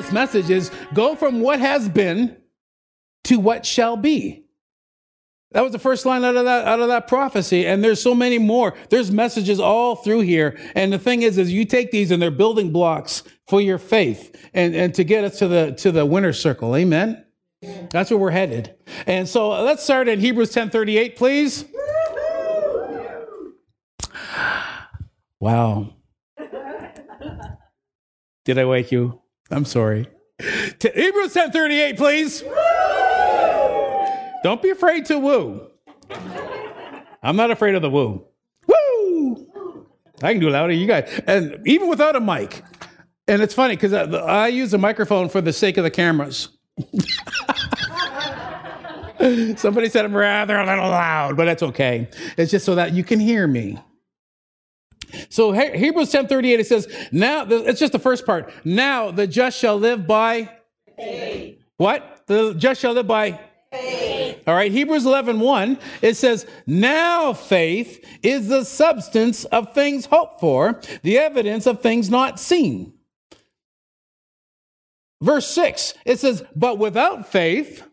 this message is go from what has been to what shall be. That was the first line out of that out of that prophecy, and there's so many more. There's messages all through here, and the thing is, is you take these and they're building blocks for your faith, and and to get us to the to the winner circle. Amen. That's where we're headed. And so let's start in Hebrews 10:38, please. Wow. Did I wake you? I'm sorry. T- Hebrews 10:38, please. Don't be afraid to woo. I'm not afraid of the woo. Woo! I can do it louder. You guys, and even without a mic. And it's funny because I, I use a microphone for the sake of the cameras. Somebody said I'm rather a little loud, but that's okay. It's just so that you can hear me. So Hebrews 10:38 it says, "Now it's just the first part. Now the just shall live by faith. What? The just shall live by faith. All right, Hebrews 11, 1, it says, Now faith is the substance of things hoped for, the evidence of things not seen. Verse 6, it says, But without faith,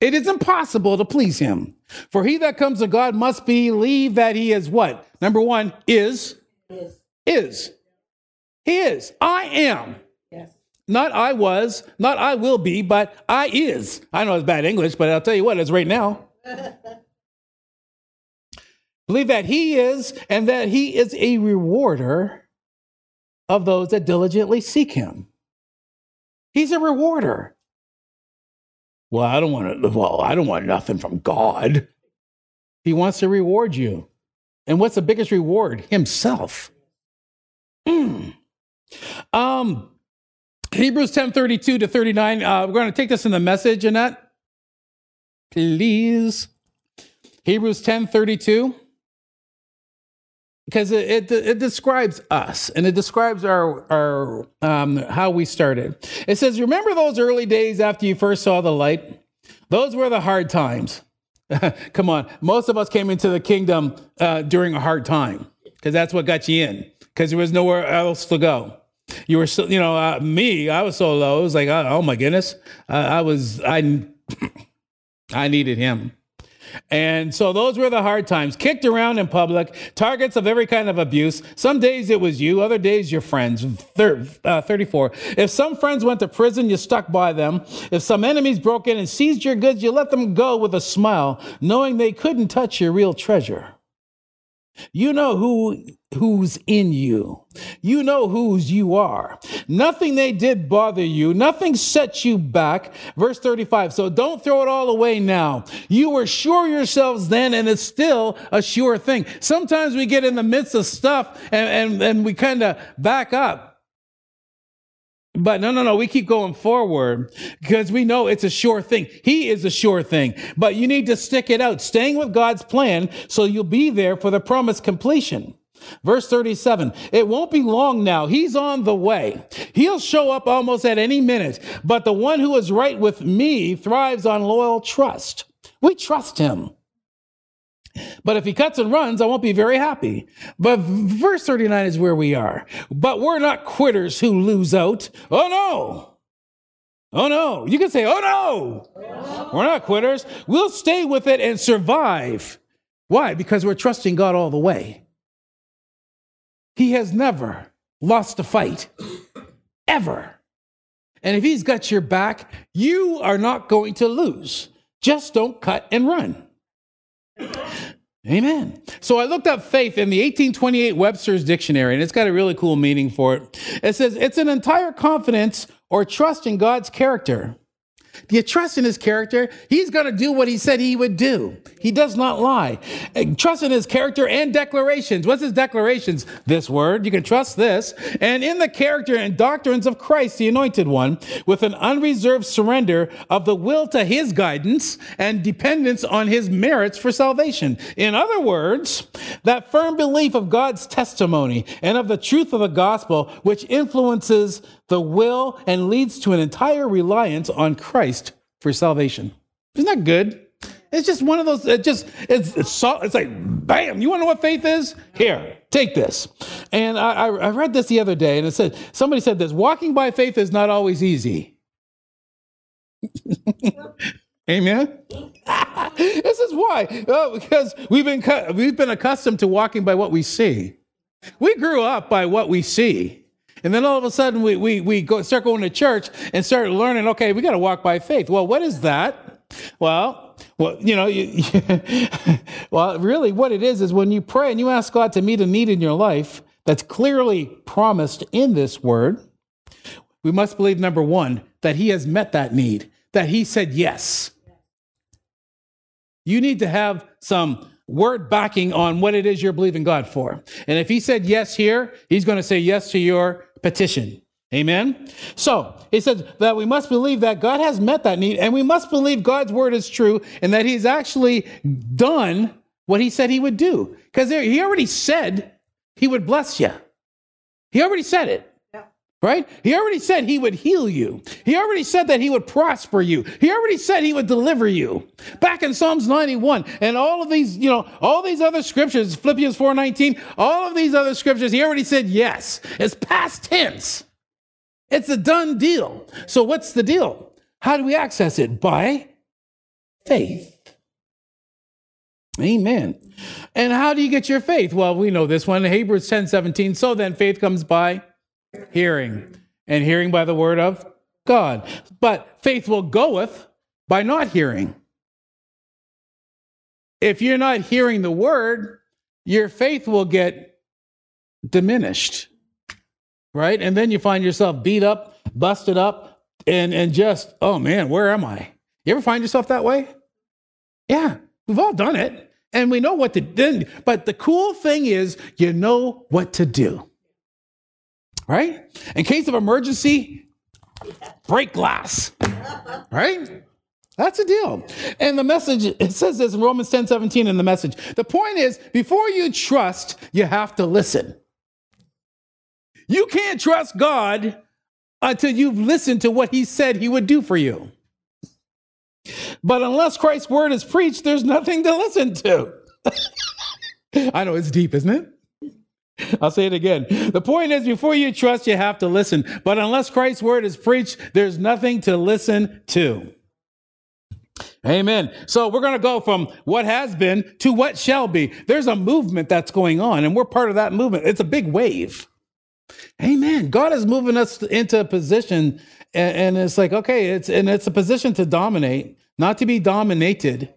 it is impossible to please him. For he that comes to God must believe that he is what? Number one, is. Is. Is. He is. I am. Yes. Not I was, not I will be, but I is. I know it's bad English, but I'll tell you what, it's right now. Believe that he is and that he is a rewarder of those that diligently seek him. He's a rewarder. Well, I don't want to, well, I don't want nothing from God. He wants to reward you. And what's the biggest reward? Himself. Mm. Um, Hebrews 10 32 to 39. Uh, we're going to take this in the message, Annette. Please. Hebrews 10 32 because it, it, it, describes us and it describes our, our um, how we started. It says remember those early days after you first saw the light? Those were the hard times. Come on. Most of us came into the kingdom uh, during a hard time because that's what got you in because there was nowhere else to go. You were so you know uh, me i was so low it was like oh, oh my goodness. I was i i needed him and so those were the hard times. Kicked around in public, targets of every kind of abuse. Some days it was you, other days your friends. Thir- uh, 34. If some friends went to prison, you stuck by them. If some enemies broke in and seized your goods, you let them go with a smile, knowing they couldn't touch your real treasure. You know who who's in you. You know whose you are. Nothing they did bother you. Nothing set you back. Verse 35. So don't throw it all away now. You were sure yourselves then, and it's still a sure thing. Sometimes we get in the midst of stuff and, and, and we kind of back up. But no, no, no, we keep going forward because we know it's a sure thing. He is a sure thing. But you need to stick it out, staying with God's plan so you'll be there for the promised completion. Verse 37, it won't be long now. He's on the way. He'll show up almost at any minute. But the one who is right with me thrives on loyal trust. We trust him. But if he cuts and runs, I won't be very happy. But verse 39 is where we are. But we're not quitters who lose out. Oh no. Oh no. You can say, oh no. We're not quitters. We'll stay with it and survive. Why? Because we're trusting God all the way. He has never lost a fight, ever. And if he's got your back, you are not going to lose. Just don't cut and run. Amen. So I looked up faith in the 1828 Webster's Dictionary, and it's got a really cool meaning for it. It says it's an entire confidence or trust in God's character. Do you trust in his character? He's going to do what he said he would do. He does not lie. Uh, trust in his character and declarations. What's his declarations? This word. You can trust this. And in the character and doctrines of Christ, the anointed one, with an unreserved surrender of the will to his guidance and dependence on his merits for salvation. In other words, that firm belief of God's testimony and of the truth of the gospel, which influences the will and leads to an entire reliance on Christ for salvation. Isn't that good? It's just one of those. It just it's it's, it's like bam. You want to know what faith is? Here, take this. And I, I, I read this the other day, and it said somebody said this: walking by faith is not always easy. Amen. this is why, oh, because we've been we've been accustomed to walking by what we see. We grew up by what we see. And then all of a sudden we, we, we go, start going to church and start learning, okay, we got to walk by faith. Well, what is that? Well, well, you know, you, well, really what it is is when you pray and you ask God to meet a need in your life that's clearly promised in this word, we must believe number one, that he has met that need, that he said yes. You need to have some word backing on what it is you're believing God for. And if he said yes here, he's going to say yes to your petition. Amen. So he says that we must believe that God has met that need and we must believe God's word is true and that he's actually done what he said he would do. Because he already said he would bless you. He already said it right? He already said he would heal you. He already said that he would prosper you. He already said he would deliver you. Back in Psalms 91 and all of these, you know, all these other scriptures, Philippians 4:19, all of these other scriptures, he already said yes. It's past tense. It's a done deal. So what's the deal? How do we access it? By faith. Amen. And how do you get your faith? Well, we know this one, Hebrews 10 17. So then faith comes by Hearing, and hearing by the word of God. But faith will goeth by not hearing. If you're not hearing the word, your faith will get diminished. Right? And then you find yourself beat up, busted up, and, and just, oh man, where am I? You ever find yourself that way? Yeah, we've all done it. And we know what to do. But the cool thing is, you know what to do right? In case of emergency, break glass, right? That's a deal. And the message, it says this in Romans 10 17 in the message. The point is, before you trust, you have to listen. You can't trust God until you've listened to what he said he would do for you. But unless Christ's word is preached, there's nothing to listen to. I know it's deep, isn't it? I'll say it again. The point is, before you trust, you have to listen. But unless Christ's word is preached, there's nothing to listen to. Amen. So we're going to go from what has been to what shall be. There's a movement that's going on, and we're part of that movement. It's a big wave. Amen. God is moving us into a position, and, and it's like, okay, it's and it's a position to dominate, not to be dominated.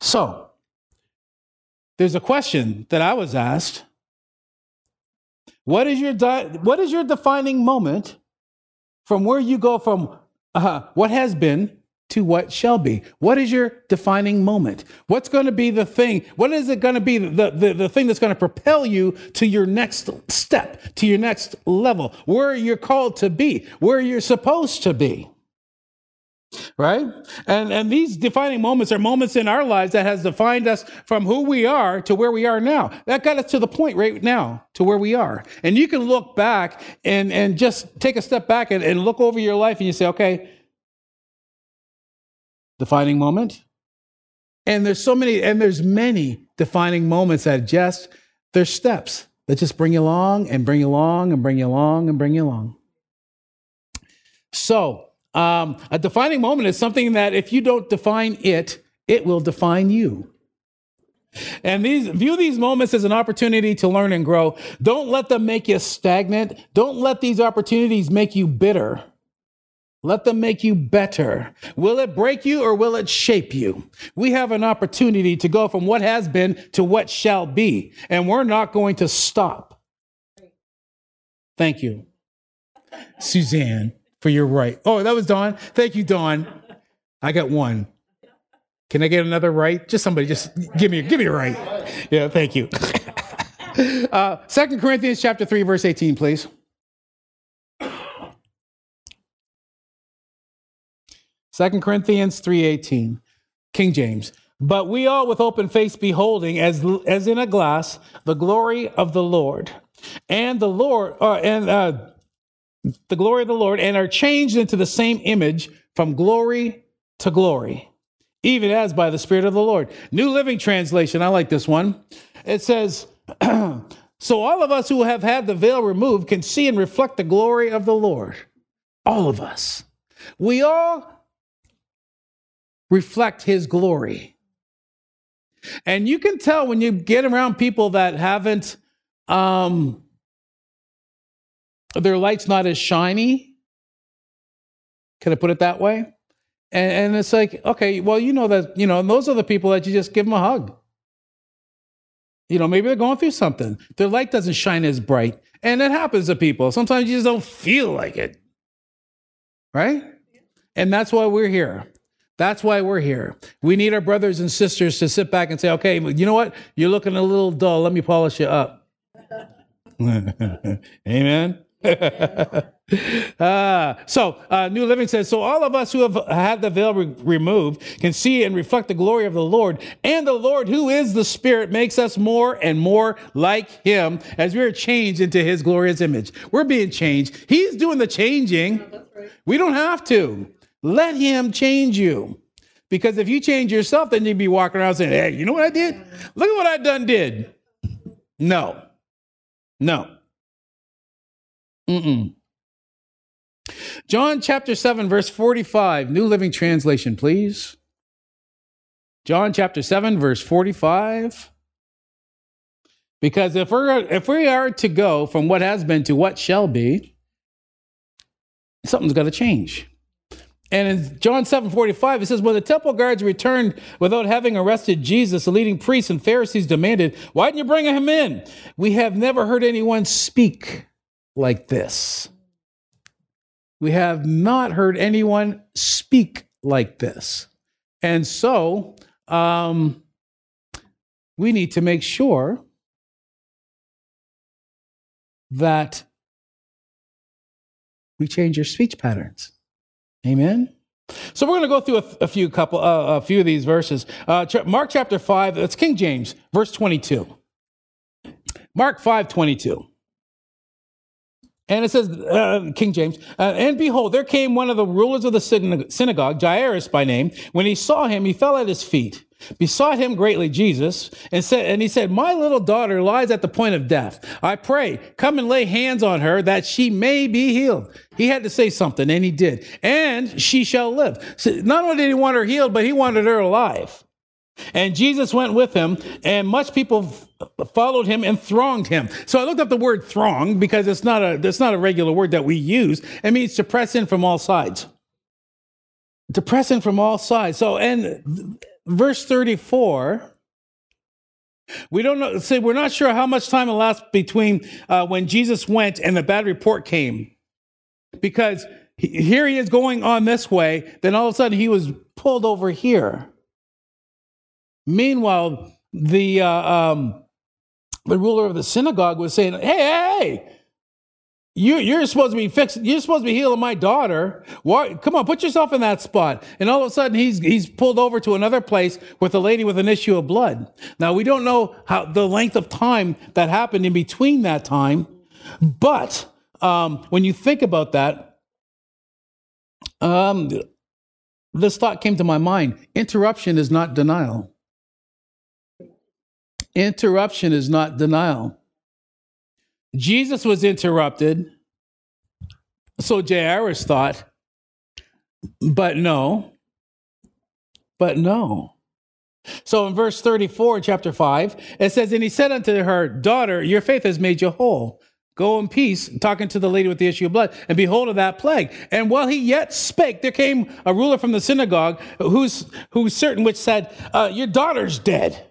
So there's a question that I was asked what is your, di- what is your defining moment from where you go from uh, what has been to what shall be? What is your defining moment? What's going to be the thing? What is it going to be the, the, the thing that's going to propel you to your next step, to your next level, where you're called to be, where you're supposed to be? Right? And and these defining moments are moments in our lives that has defined us from who we are to where we are now. That got us to the point right now to where we are. And you can look back and and just take a step back and, and look over your life and you say okay defining moment. And there's so many and there's many defining moments that just there's steps that just bring you along and bring you along and bring you along and bring you along. So um, a defining moment is something that if you don't define it, it will define you. And these view these moments as an opportunity to learn and grow. Don't let them make you stagnant. Don't let these opportunities make you bitter. Let them make you better. Will it break you or will it shape you? We have an opportunity to go from what has been to what shall be, and we're not going to stop. Thank you, Suzanne for your right. Oh, that was Dawn. Thank you, Dawn. I got one. Can I get another right? Just somebody, just give me, give me a right. Yeah, thank you. Uh, Second Corinthians chapter three, verse eighteen, please. Second Corinthians three eighteen, King James. But we all, with open face, beholding as as in a glass the glory of the Lord, and the Lord, uh, and uh, the glory of the Lord and are changed into the same image from glory to glory, even as by the Spirit of the Lord. New Living Translation, I like this one. It says, So all of us who have had the veil removed can see and reflect the glory of the Lord. All of us. We all reflect his glory. And you can tell when you get around people that haven't, um, their light's not as shiny. Can I put it that way? And, and it's like, okay, well, you know that, you know, and those are the people that you just give them a hug. You know, maybe they're going through something. Their light doesn't shine as bright. And it happens to people. Sometimes you just don't feel like it. Right? And that's why we're here. That's why we're here. We need our brothers and sisters to sit back and say, okay, you know what? You're looking a little dull. Let me polish you up. Amen. Uh, so, uh, New Living says, so all of us who have had the veil re- removed can see and reflect the glory of the Lord. And the Lord, who is the Spirit, makes us more and more like Him as we are changed into His glorious image. We're being changed. He's doing the changing. Right. We don't have to. Let Him change you. Because if you change yourself, then you'd be walking around saying, hey, you know what I did? Look at what I done did. No. No. Mm-mm. John chapter 7, verse 45, New Living Translation, please. John chapter 7, verse 45. Because if we're if we are to go from what has been to what shall be, something's got to change. And in John 7 45, it says, When the temple guards returned without having arrested Jesus, the leading priests and Pharisees demanded, Why didn't you bring him in? We have never heard anyone speak like this. We have not heard anyone speak like this. And so um, we need to make sure that we change our speech patterns. Amen. So we're going to go through a, a few couple, uh, a few of these verses. Uh, Mark chapter five. That's King James, verse twenty-two. Mark five twenty-two. And it says, uh, King James, uh, and behold, there came one of the rulers of the synagogue, Jairus by name. When he saw him, he fell at his feet, besought him greatly, Jesus, and said, and he said, My little daughter lies at the point of death. I pray, come and lay hands on her that she may be healed. He had to say something, and he did. And she shall live. So not only did he want her healed, but he wanted her alive. And Jesus went with him, and much people followed him and thronged him. So I looked up the word throng because it's not a it's not a regular word that we use. It means to press in from all sides. To press in from all sides. So and verse 34 we don't know say we're not sure how much time elapsed between uh, when Jesus went and the bad report came. Because here he is going on this way, then all of a sudden he was pulled over here. Meanwhile, the uh, um, the ruler of the synagogue was saying, "Hey, hey, you, you're supposed to be fixing. You're supposed to be healing my daughter. Why, come on, put yourself in that spot." And all of a sudden, he's he's pulled over to another place with a lady with an issue of blood. Now we don't know how the length of time that happened in between that time, but um, when you think about that, um, this thought came to my mind: interruption is not denial. Interruption is not denial. Jesus was interrupted, so Jairus thought, but no, but no. So in verse 34, chapter 5, it says, And he said unto her, Daughter, your faith has made you whole. Go in peace, talking to the lady with the issue of blood, and behold of that plague. And while he yet spake, there came a ruler from the synagogue, who's, who's certain, which said, uh, Your daughter's dead.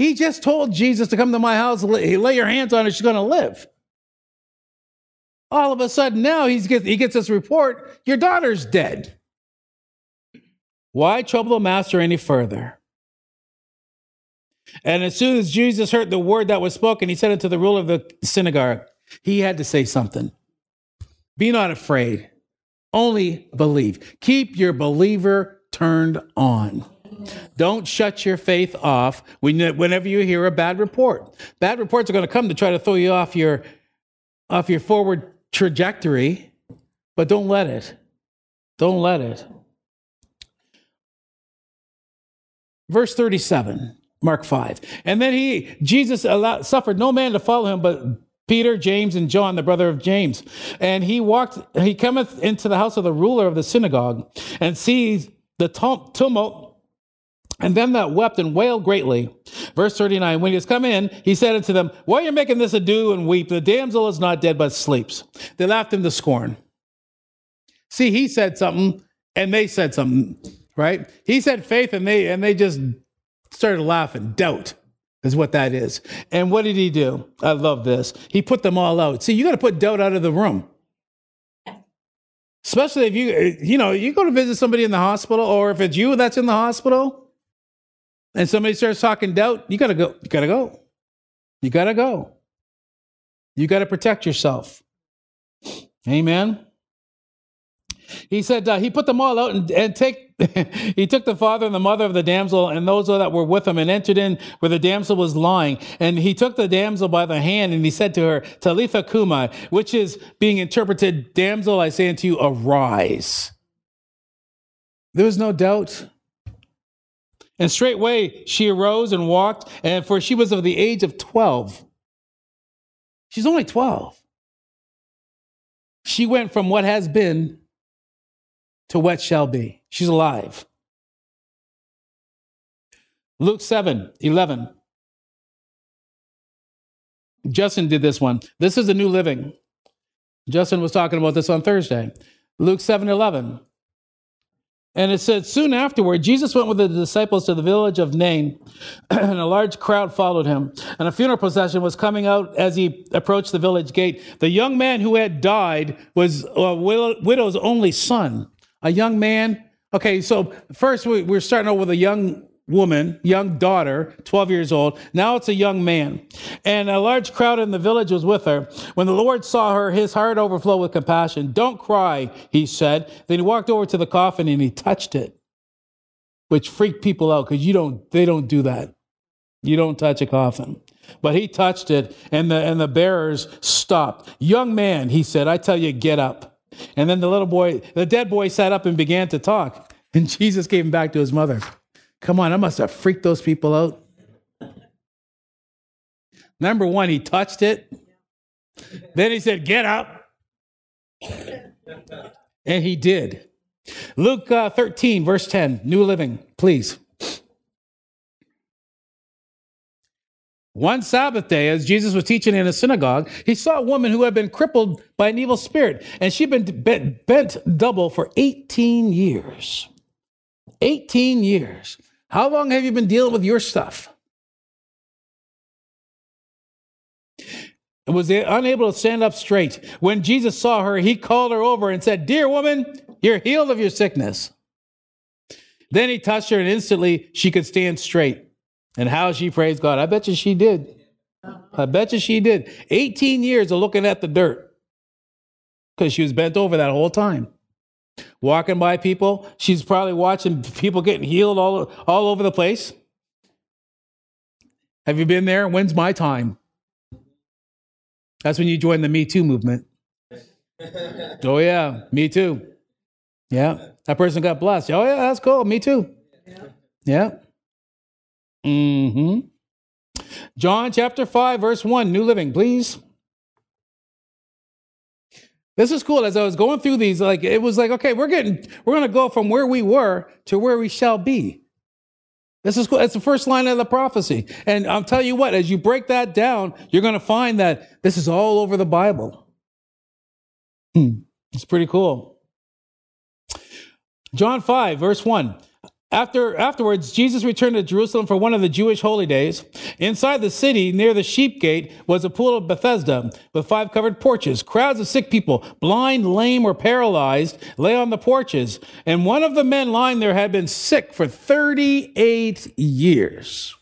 He just told Jesus to come to my house, lay your hands on her, she's going to live. All of a sudden, now he gets, he gets this report your daughter's dead. Why trouble the master any further? And as soon as Jesus heard the word that was spoken, he said it to the ruler of the synagogue. He had to say something. Be not afraid, only believe. Keep your believer turned on. Don't shut your faith off whenever you hear a bad report. Bad reports are going to come to try to throw you off your, off your forward trajectory, but don't let it. Don't let it. Verse 37, Mark 5. And then he, Jesus allowed, suffered no man to follow him but Peter, James, and John, the brother of James. And he walked, he cometh into the house of the ruler of the synagogue and sees the tumult and them that wept and wailed greatly. Verse 39, when he was come in, he said unto them, Why are you making this ado and weep? The damsel is not dead, but sleeps. They laughed him to scorn. See, he said something and they said something, right? He said faith and they, and they just started laughing. Doubt is what that is. And what did he do? I love this. He put them all out. See, you got to put doubt out of the room. Especially if you, you know, you go to visit somebody in the hospital, or if it's you that's in the hospital, and somebody starts talking doubt, you gotta go. You gotta go. You gotta go. You gotta protect yourself. Amen. He said uh, he put them all out and, and take. he took the father and the mother of the damsel and those that were with him and entered in where the damsel was lying. And he took the damsel by the hand and he said to her, Talitha cumi, which is being interpreted, damsel, I say unto you, arise. There was no doubt. And straightway she arose and walked, and for she was of the age of 12. She's only 12. She went from what has been to what shall be. She's alive. Luke 7 11. Justin did this one. This is a new living. Justin was talking about this on Thursday. Luke 7 11. And it said, soon afterward, Jesus went with the disciples to the village of Nain, and a large crowd followed him. And a funeral procession was coming out as he approached the village gate. The young man who had died was a widow's only son. A young man. Okay, so first we, we're starting out with a young woman, young daughter, 12 years old. Now it's a young man. And a large crowd in the village was with her. When the Lord saw her, his heart overflowed with compassion. Don't cry, he said. Then he walked over to the coffin and he touched it, which freaked people out because you don't, they don't do that. You don't touch a coffin. But he touched it and the, and the bearers stopped. Young man, he said, I tell you, get up. And then the little boy, the dead boy sat up and began to talk. And Jesus gave him back to his mother. Come on, I must have freaked those people out. Number one, he touched it. Then he said, Get up. And he did. Luke uh, 13, verse 10, New Living, please. One Sabbath day, as Jesus was teaching in a synagogue, he saw a woman who had been crippled by an evil spirit, and she'd been bent, bent double for 18 years. 18 years. How long have you been dealing with your stuff? And was unable to stand up straight. When Jesus saw her, he called her over and said, Dear woman, you're healed of your sickness. Then he touched her, and instantly she could stand straight. And how she praised God. I bet you she did. I bet you she did. 18 years of looking at the dirt because she was bent over that whole time walking by people. She's probably watching people getting healed all, all over the place. Have you been there? When's my time? That's when you join the Me Too movement. oh, yeah, me too. Yeah, that person got blessed. Oh, yeah, that's cool. Me too. Yeah. Mm hmm. John chapter 5, verse 1, New Living, please. This is cool. As I was going through these, like it was like, okay, we're getting, we're to go from where we were to where we shall be. This is cool. It's the first line of the prophecy. And I'll tell you what, as you break that down, you're to find that this is all over the Bible. Hmm. It's pretty cool. John 5, verse 1. After, afterwards, Jesus returned to Jerusalem for one of the Jewish holy days. Inside the city, near the sheep gate, was a pool of Bethesda with five covered porches. Crowds of sick people, blind, lame, or paralyzed, lay on the porches. And one of the men lying there had been sick for 38 years.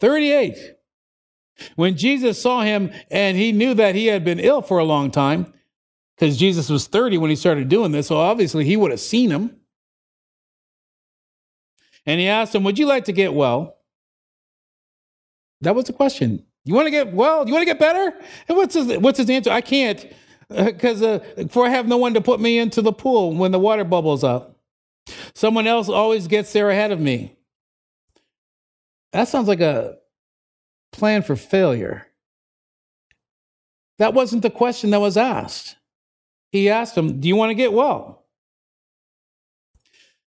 38. When Jesus saw him and he knew that he had been ill for a long time, because Jesus was 30 when he started doing this, so obviously he would have seen him. And he asked him, Would you like to get well? That was the question. You want to get well? You want to get better? And what's his, what's his answer? I can't because uh, uh, for I have no one to put me into the pool when the water bubbles up. Someone else always gets there ahead of me. That sounds like a plan for failure. That wasn't the question that was asked. He asked him, Do you want to get well?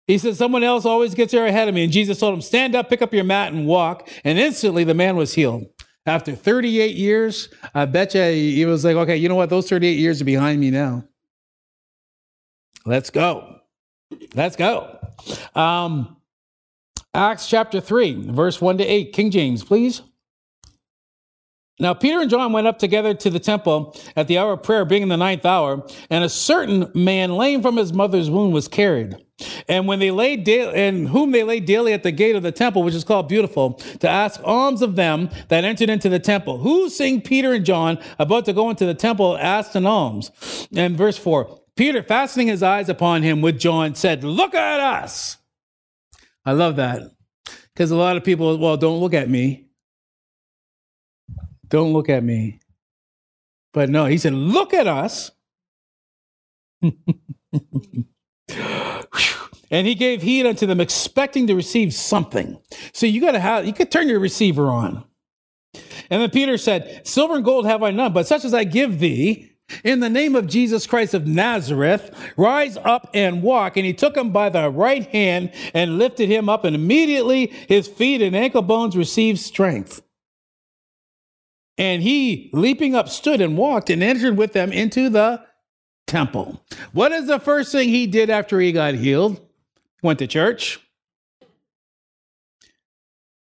He said, Someone else always gets there ahead of me. And Jesus told him, Stand up, pick up your mat, and walk. And instantly the man was healed. After 38 years, I bet you he was like, Okay, you know what? Those 38 years are behind me now. Let's go. Let's go. Um, Acts chapter 3, verse 1 to 8. King James, please. Now, Peter and John went up together to the temple at the hour of prayer, being in the ninth hour, and a certain man, lame from his mother's womb, was carried. And when they laid da- and whom they laid daily at the gate of the temple, which is called Beautiful, to ask alms of them that entered into the temple. Who seeing Peter and John about to go into the temple asked an alms? And verse four, Peter, fastening his eyes upon him with John, said, Look at us. I love that. Because a lot of people, well, don't look at me. Don't look at me. But no, he said, Look at us. and he gave heed unto them, expecting to receive something. So you got to have, you could turn your receiver on. And then Peter said, Silver and gold have I none, but such as I give thee, in the name of Jesus Christ of Nazareth, rise up and walk. And he took him by the right hand and lifted him up, and immediately his feet and ankle bones received strength. And he, leaping up, stood and walked and entered with them into the temple. What is the first thing he did after he got healed? Went to church.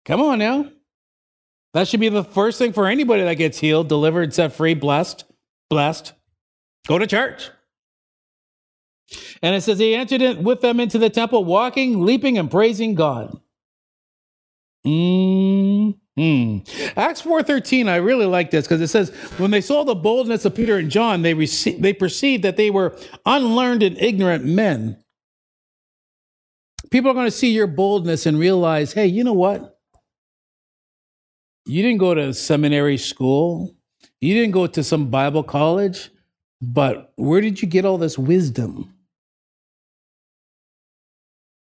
Come on now. That should be the first thing for anybody that gets healed, delivered, set free, blessed, blessed. Go to church. And it says he entered in with them into the temple, walking, leaping, and praising God. Mm. Hmm. Acts 4.13, I really like this because it says, when they saw the boldness of Peter and John, they, received, they perceived that they were unlearned and ignorant men. People are going to see your boldness and realize, hey, you know what? You didn't go to seminary school. You didn't go to some Bible college, but where did you get all this wisdom?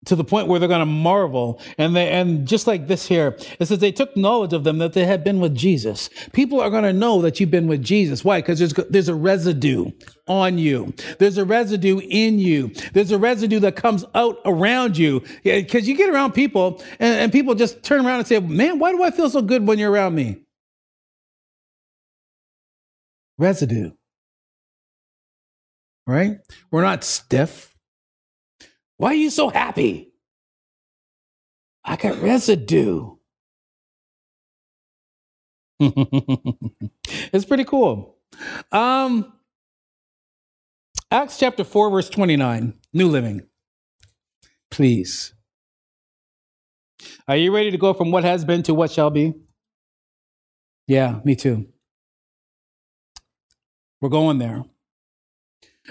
To the point where they're going to marvel. And they and just like this here it says they took knowledge of them that they had been with jesus. People are going to know that you've been with jesus. Why? Because there's there's a residue on you. There's a residue in you. There's a residue that comes out around you. Yeah, because you get around people and, and people just turn around and say man why do i feel so good when you're around me? Residue. Right? We're not stiff why are you so happy? I got residue. it's pretty cool. Um, Acts chapter 4, verse 29, New Living. Please. Are you ready to go from what has been to what shall be? Yeah, me too. We're going there.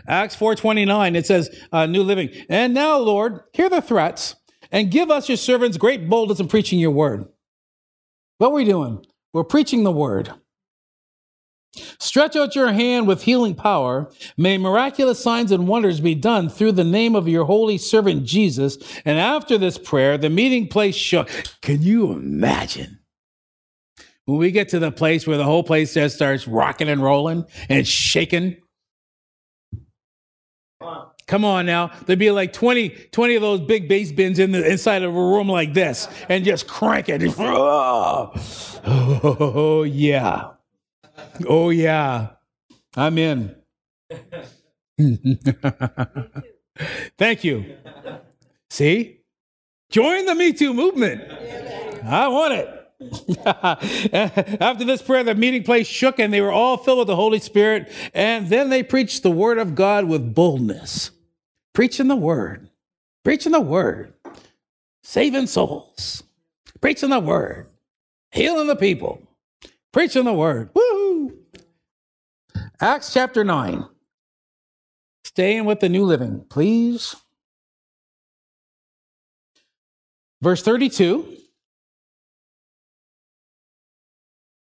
Acts 4:29 it says uh, New Living. And now Lord, hear the threats and give us your servants great boldness in preaching your word. What are we doing? We're preaching the word. Stretch out your hand with healing power. May miraculous signs and wonders be done through the name of your holy servant Jesus. And after this prayer, the meeting place shook. Can you imagine? When we get to the place where the whole place just starts rocking and rolling and shaking, Come on now. There'd be like 20, 20 of those big bass bins in the inside of a room like this and just crank it. Oh, yeah. Oh, yeah. I'm in. Thank you. See? Join the Me Too movement. I want it. After this prayer, the meeting place shook and they were all filled with the Holy Spirit. And then they preached the word of God with boldness. Preaching the word, preaching the word, saving souls, preaching the word, healing the people, preaching the word. Woo! Acts chapter 9. Staying with the New Living, please. Verse 32.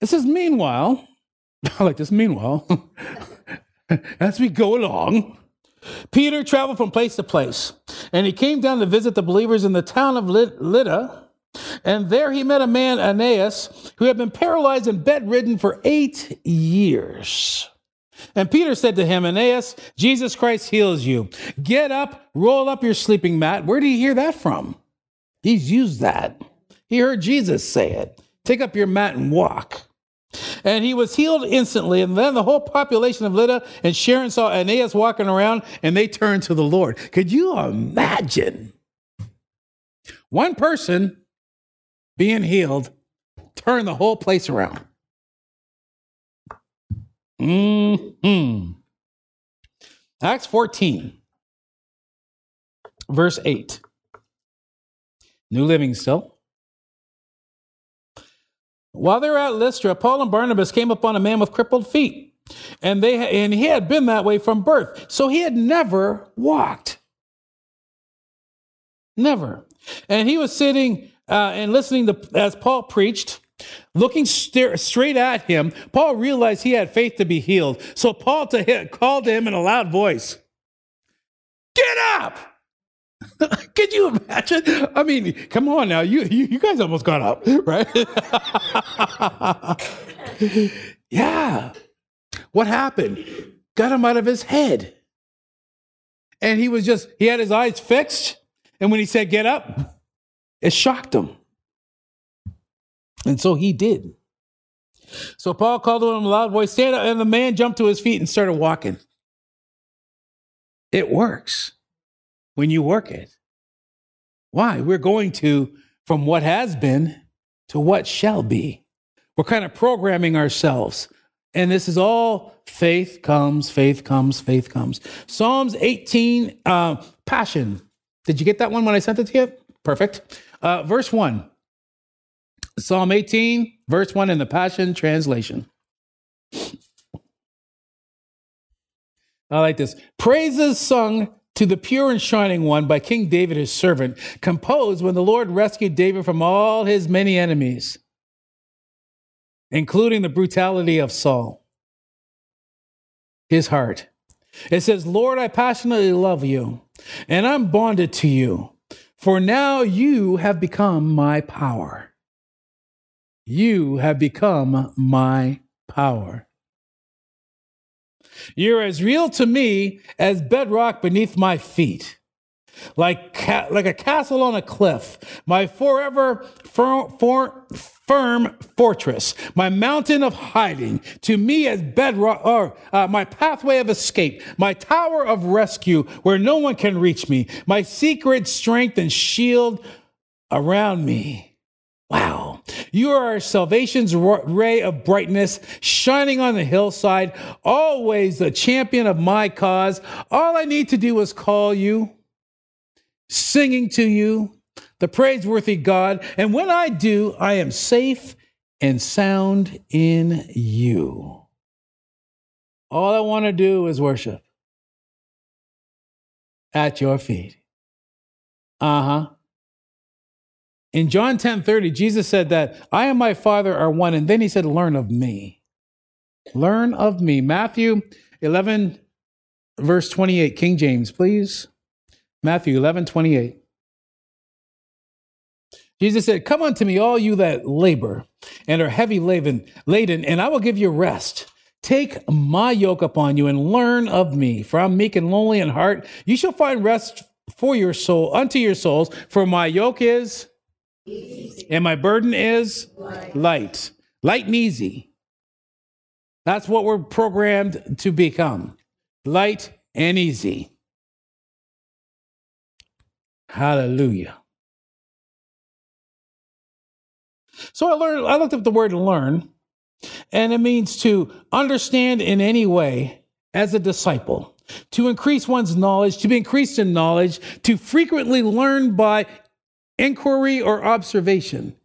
It says, Meanwhile, I like this, meanwhile, as we go along, Peter traveled from place to place, and he came down to visit the believers in the town of Lydda. And there he met a man, Aeneas, who had been paralyzed and bedridden for eight years. And Peter said to him, Aeneas, Jesus Christ heals you. Get up, roll up your sleeping mat. Where did he hear that from? He's used that. He heard Jesus say it. Take up your mat and walk. And he was healed instantly. And then the whole population of Lydda and Sharon saw Aeneas walking around and they turned to the Lord. Could you imagine one person being healed turned the whole place around? hmm Acts 14, verse 8. New Living still. While they were at Lystra, Paul and Barnabas came upon a man with crippled feet, and they and he had been that way from birth, so he had never walked. Never. And he was sitting uh, and listening to as Paul preached, Looking st- straight at him, Paul realized he had faith to be healed. So Paul to him, called to him in a loud voice, Get up! Could you imagine? I mean, come on now. You, you, you guys almost got up, right? yeah. What happened? Got him out of his head. And he was just, he had his eyes fixed. And when he said, Get up, it shocked him. And so he did. So Paul called to him a loud voice, stand up, and the man jumped to his feet and started walking. It works when you work it. Why? We're going to from what has been to what shall be. We're kind of programming ourselves. And this is all faith comes, faith comes, faith comes. Psalms 18, uh, Passion. Did you get that one when I sent it to you? Perfect. Uh, verse 1. Psalm 18, verse 1 in the Passion Translation. I like this. Praises sung to the pure and shining one by King David, his servant, composed when the Lord rescued David from all his many enemies, including the brutality of Saul, his heart. It says, Lord, I passionately love you, and I'm bonded to you, for now you have become my power. You have become my power. You're as real to me as bedrock beneath my feet, like, ca- like a castle on a cliff, my forever fir- for- firm fortress, my mountain of hiding, to me as bedrock, or uh, my pathway of escape, my tower of rescue where no one can reach me, my secret strength and shield around me. Wow. You are salvation's ray of brightness, shining on the hillside, always the champion of my cause. All I need to do is call you, singing to you, the praiseworthy God. And when I do, I am safe and sound in you. All I want to do is worship at your feet. Uh huh. In John 10 30, Jesus said that I and my Father are one. And then he said, Learn of me. Learn of me. Matthew 11, verse 28, King James, please. Matthew 11 28. Jesus said, Come unto me, all you that labor and are heavy laden, laden, and I will give you rest. Take my yoke upon you and learn of me, for I'm meek and lonely in heart. You shall find rest for your soul, unto your souls, for my yoke is and my burden is light. light. Light and easy. That's what we're programmed to become. Light and easy. Hallelujah. So I learned I looked up the word learn and it means to understand in any way as a disciple, to increase one's knowledge, to be increased in knowledge, to frequently learn by inquiry or observation.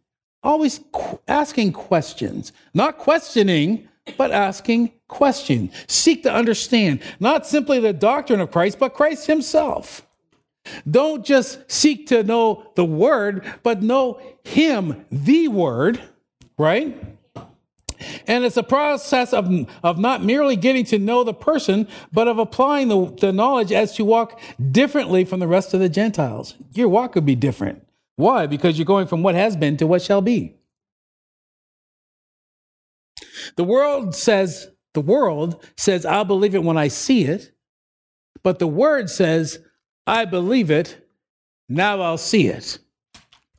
Always qu- asking questions, not questioning, but asking questions. Seek to understand not simply the doctrine of Christ, but Christ himself. Don't just seek to know the word, but know him, the word, right? And it's a process of, of not merely getting to know the person, but of applying the, the knowledge as to walk differently from the rest of the Gentiles. Your walk would be different. Why? Because you're going from what has been to what shall be. The world says, the world says, I'll believe it when I see it. But the word says, I believe it, now I'll see it.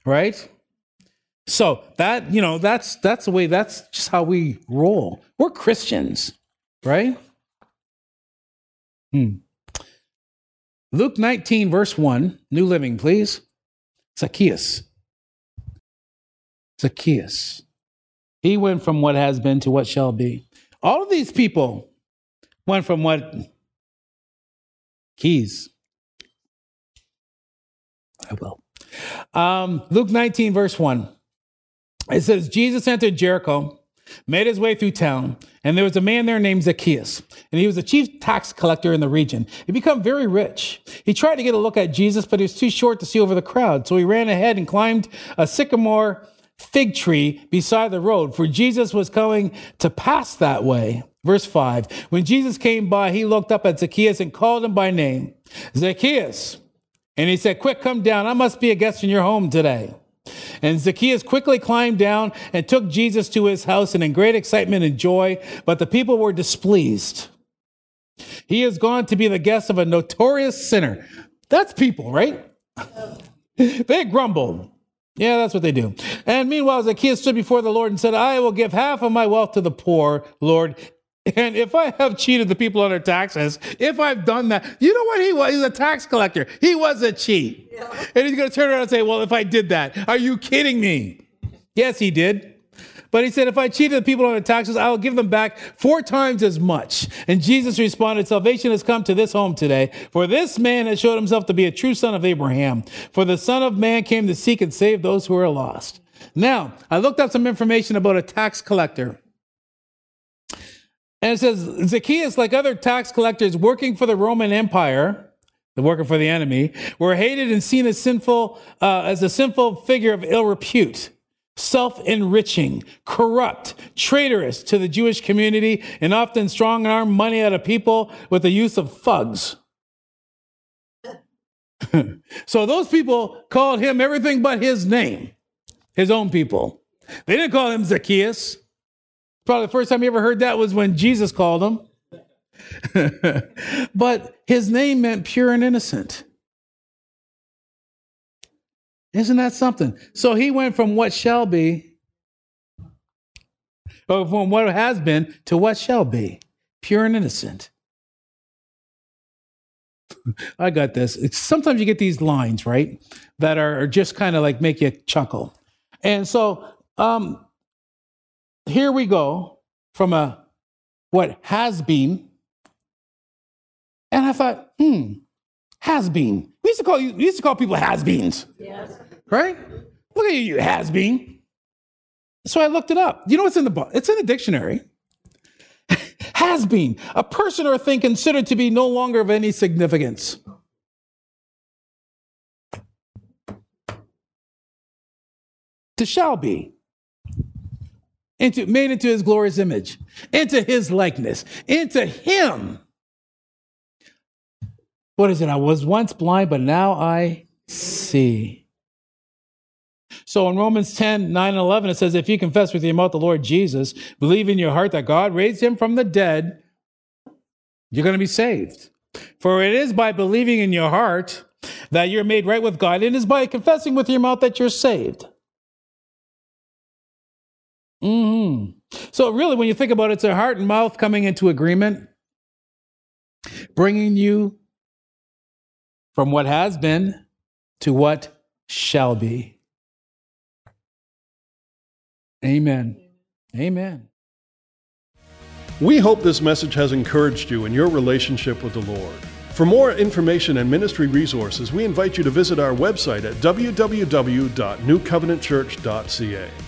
Right? So that, you know, that's that's the way that's just how we roll. We're Christians, right? Hmm. Luke 19, verse 1, New Living, please. Zacchaeus. Zacchaeus. He went from what has been to what shall be. All of these people went from what keys. I will. Um, Luke 19, verse 1. It says, Jesus entered Jericho, made his way through town, and there was a man there named Zacchaeus, and he was the chief tax collector in the region. He became very rich. He tried to get a look at Jesus, but he was too short to see over the crowd, so he ran ahead and climbed a sycamore fig tree beside the road, for Jesus was coming to pass that way. Verse 5 When Jesus came by, he looked up at Zacchaeus and called him by name, Zacchaeus. And he said, Quick, come down. I must be a guest in your home today. And Zacchaeus quickly climbed down and took Jesus to his house and in great excitement and joy, but the people were displeased. He has gone to be the guest of a notorious sinner. That's people, right? they grumbled. Yeah, that's what they do. And meanwhile, Zacchaeus stood before the Lord and said, I will give half of my wealth to the poor, Lord. And if I have cheated the people on their taxes, if I've done that, you know what he was? He's a tax collector. He was a cheat. Yeah. And he's going to turn around and say, Well, if I did that, are you kidding me? Yes, he did. But he said, If I cheated the people on their taxes, I will give them back four times as much. And Jesus responded, Salvation has come to this home today, for this man has showed himself to be a true son of Abraham. For the Son of Man came to seek and save those who are lost. Now, I looked up some information about a tax collector. And it says Zacchaeus, like other tax collectors working for the Roman Empire, the working for the enemy, were hated and seen as sinful, uh, as a sinful figure of ill repute, self-enriching, corrupt, traitorous to the Jewish community, and often strong-arm money out of people with the use of thugs. so those people called him everything but his name, his own people. They didn't call him Zacchaeus. Probably the first time you ever heard that was when Jesus called him. but his name meant pure and innocent. Isn't that something? So he went from what shall be, or from what has been to what shall be, pure and innocent. I got this. It's, sometimes you get these lines, right, that are just kind of like make you chuckle. And so um, here we go from a what has been. And I thought, hmm, has been. We used to call you, we used to call people has beens. Yes. Right? Look at you, you has been. So I looked it up. You know what's in the book? It's in the dictionary. has been, a person or a thing considered to be no longer of any significance. To shall be into, made into his glorious image, into his likeness, into him. What is it? I was once blind, but now I see. So in Romans 10, 9 and 11, it says, If you confess with your mouth the Lord Jesus, believe in your heart that God raised him from the dead, you're going to be saved. For it is by believing in your heart that you're made right with God, and it is by confessing with your mouth that you're saved. Mm-hmm. So, really, when you think about it, it's a heart and mouth coming into agreement, bringing you from what has been to what shall be. Amen. Amen. We hope this message has encouraged you in your relationship with the Lord. For more information and ministry resources, we invite you to visit our website at www.newcovenantchurch.ca.